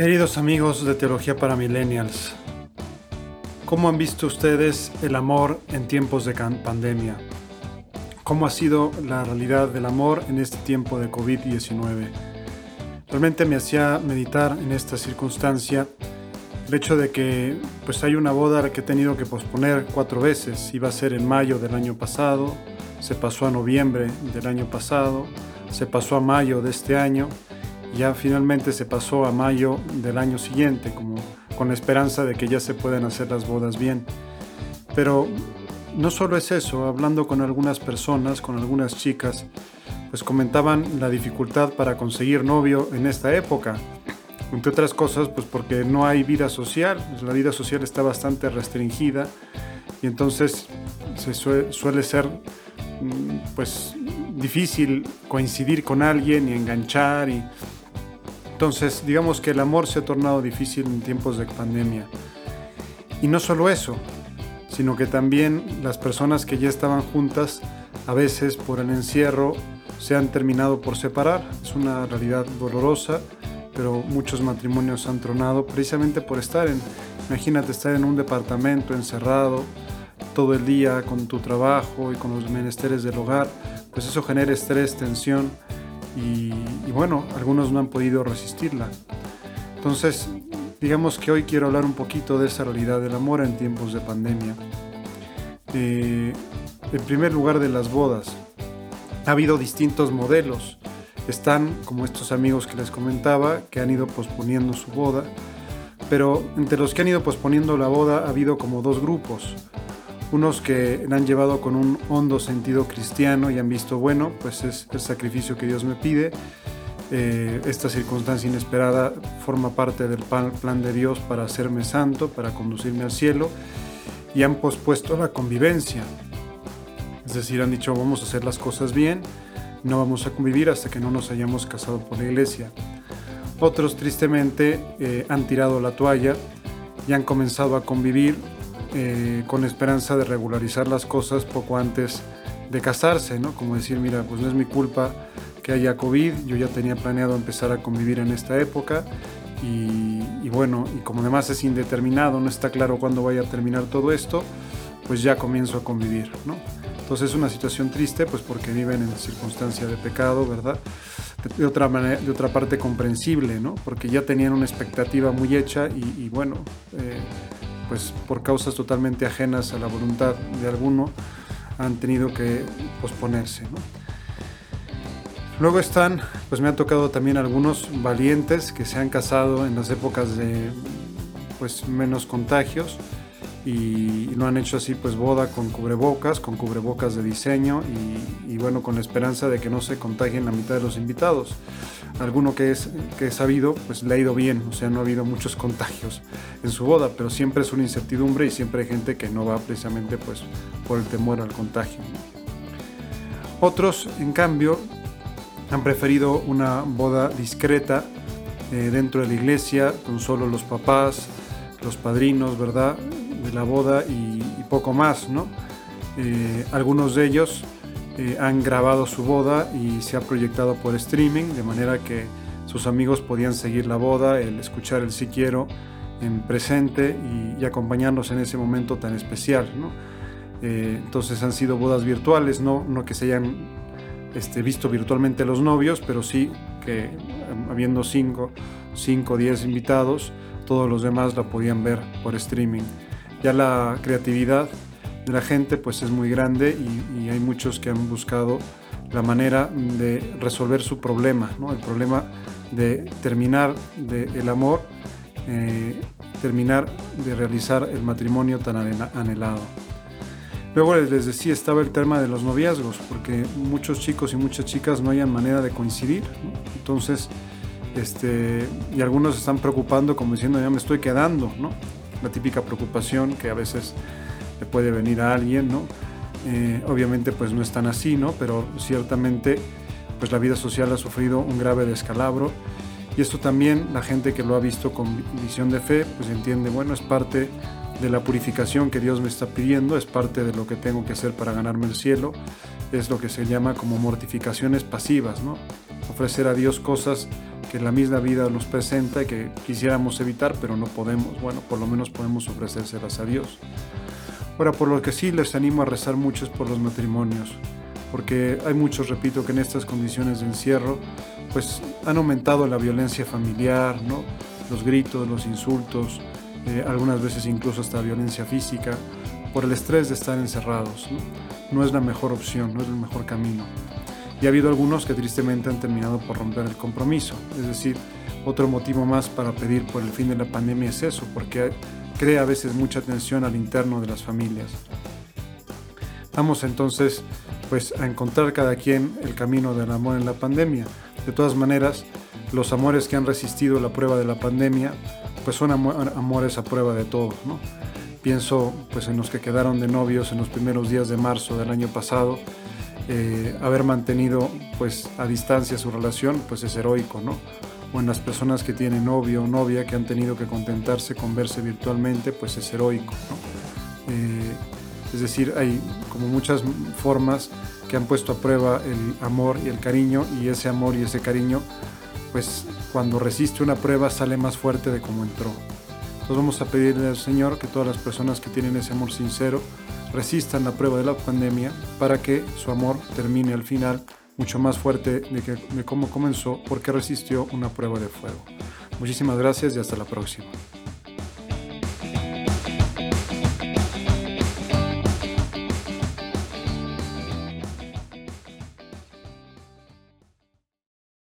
Queridos amigos de Teología para Millennials, ¿cómo han visto ustedes el amor en tiempos de pandemia? ¿Cómo ha sido la realidad del amor en este tiempo de COVID-19? Realmente me hacía meditar en esta circunstancia el hecho de que pues hay una boda que he tenido que posponer cuatro veces. Iba a ser en mayo del año pasado, se pasó a noviembre del año pasado, se pasó a mayo de este año ya finalmente se pasó a mayo del año siguiente, como con la esperanza de que ya se puedan hacer las bodas bien. Pero no solo es eso, hablando con algunas personas, con algunas chicas, pues comentaban la dificultad para conseguir novio en esta época. Entre otras cosas, pues porque no hay vida social, la vida social está bastante restringida y entonces se suele ser mm, pues difícil coincidir con alguien y enganchar y entonces, digamos que el amor se ha tornado difícil en tiempos de pandemia. Y no solo eso, sino que también las personas que ya estaban juntas, a veces por el encierro, se han terminado por separar. Es una realidad dolorosa, pero muchos matrimonios han tronado precisamente por estar en, imagínate estar en un departamento encerrado todo el día con tu trabajo y con los menesteres del hogar, pues eso genera estrés, tensión y, bueno, algunos no han podido resistirla. Entonces, digamos que hoy quiero hablar un poquito de esa realidad del amor en tiempos de pandemia. Eh, en primer lugar, de las bodas. Ha habido distintos modelos. Están como estos amigos que les comentaba, que han ido posponiendo su boda. Pero entre los que han ido posponiendo la boda ha habido como dos grupos unos que han llevado con un hondo sentido cristiano y han visto, bueno, pues es el sacrificio que Dios me pide. Eh, esta circunstancia inesperada forma parte del plan de Dios para hacerme santo, para conducirme al cielo, y han pospuesto la convivencia. Es decir, han dicho, vamos a hacer las cosas bien, no vamos a convivir hasta que no nos hayamos casado por la iglesia. Otros, tristemente, eh, han tirado la toalla y han comenzado a convivir eh, con esperanza de regularizar las cosas poco antes de casarse, ¿no? Como decir, mira, pues no es mi culpa que haya COVID, yo ya tenía planeado empezar a convivir en esta época y, bueno, y como además es indeterminado, no está claro cuándo vaya a terminar todo esto, pues ya comienzo a convivir, ¿no? Entonces es una situación triste, pues porque viven en circunstancia de pecado, ¿verdad? De, otra, de otra parte comprensible, ¿no? Porque ya tenían una expectativa muy hecha y, bueno, eh, pues por causas totalmente ajenas a la voluntad de alguno, han tenido que posponerse. Luego están, pues me han tocado también algunos valientes que se han casado en las épocas de pues menos contagios y lo han hecho así pues boda con cubrebocas, con cubrebocas de diseño y, bueno con la esperanza de que no se contagien la mitad de los invitados alguno que es que he sabido, pues le ha ido bien, o sea, no ha habido muchos contagios en su boda, pero siempre es una incertidumbre y siempre hay gente que no va precisamente pues por el temor al contagio. Otros, en cambio, han preferido una boda discreta eh, dentro de la iglesia, con solo los papás, los padrinos, ¿verdad?, de la boda y, poco más, ¿no? Eh, algunos de ellos eh, han grabado su boda y se ha proyectado por streaming, de manera que sus amigos podían seguir la boda, el escuchar el sí quiero en presente y, acompañarnos en ese momento tan especial. Eh, entonces han sido bodas virtuales, no, no que se hayan este, visto virtualmente los novios, pero sí que habiendo 5 o 10 invitados, todos los demás la podían ver por streaming. Ya la creatividad de la gente pues es muy grande y, hay muchos que han buscado la manera de resolver su problema, ¿no? el problema de terminar de el amor, eh, terminar de realizar el matrimonio tan anhelado. Luego les decía, estaba el tema de los noviazgos, porque muchos chicos y muchas chicas no hayan manera de coincidir. Entonces, este, y algunos están preocupando como diciendo, ya me estoy quedando, ¿no? La típica preocupación que a veces le puede venir a alguien, ¿no? Eh, obviamente pues no es tan así, ¿no? Pero ciertamente pues la vida social ha sufrido un grave descalabro y esto también la gente que lo ha visto con visión de fe pues entiende, bueno, es parte de la purificación que Dios me está pidiendo, es parte de lo que tengo que hacer para ganarme el cielo, es lo que se llama como mortificaciones pasivas, ¿no? Ofrecer a Dios cosas que la misma vida nos presenta y que quisiéramos evitar, pero no podemos. Bueno, por lo menos podemos ofrecérselas a Dios. Ahora, por lo que sí les animo a rezar mucho es por los matrimonios, porque hay muchos, repito, que en estas condiciones de encierro, pues han aumentado la violencia familiar, ¿no? los gritos, los insultos, eh, algunas veces incluso hasta violencia física, por el estrés de estar encerrados. ¿no? es la mejor opción, no es el mejor camino. Y ha habido algunos que tristemente han terminado por romper el compromiso. Es decir, otro motivo más para pedir por el fin de la pandemia es eso, porque crea a veces mucha tensión al interno de las familias. Vamos entonces pues a encontrar cada quien el camino del amor en la pandemia. De todas maneras, los amores que han resistido la prueba de la pandemia, pues son amores a prueba de todo, ¿no? Pienso pues en los que quedaron de novios en los primeros días de marzo del año pasado, eh, haber mantenido pues a distancia su relación pues es heroico, ¿no? O en las personas que tienen novio o novia que han tenido que contentarse con verse virtualmente pues es heroico. Eh, es decir, hay como muchas formas que han puesto a prueba el amor y el cariño y ese amor y ese cariño pues cuando resiste una prueba sale más fuerte de como entró. Entonces vamos a pedirle al Señor que todas las personas que tienen ese amor sincero resistan la prueba de la pandemia para que su amor termine al final mucho más fuerte de, que, de cómo comenzó porque resistió una prueba de fuego. Muchísimas gracias y hasta la próxima.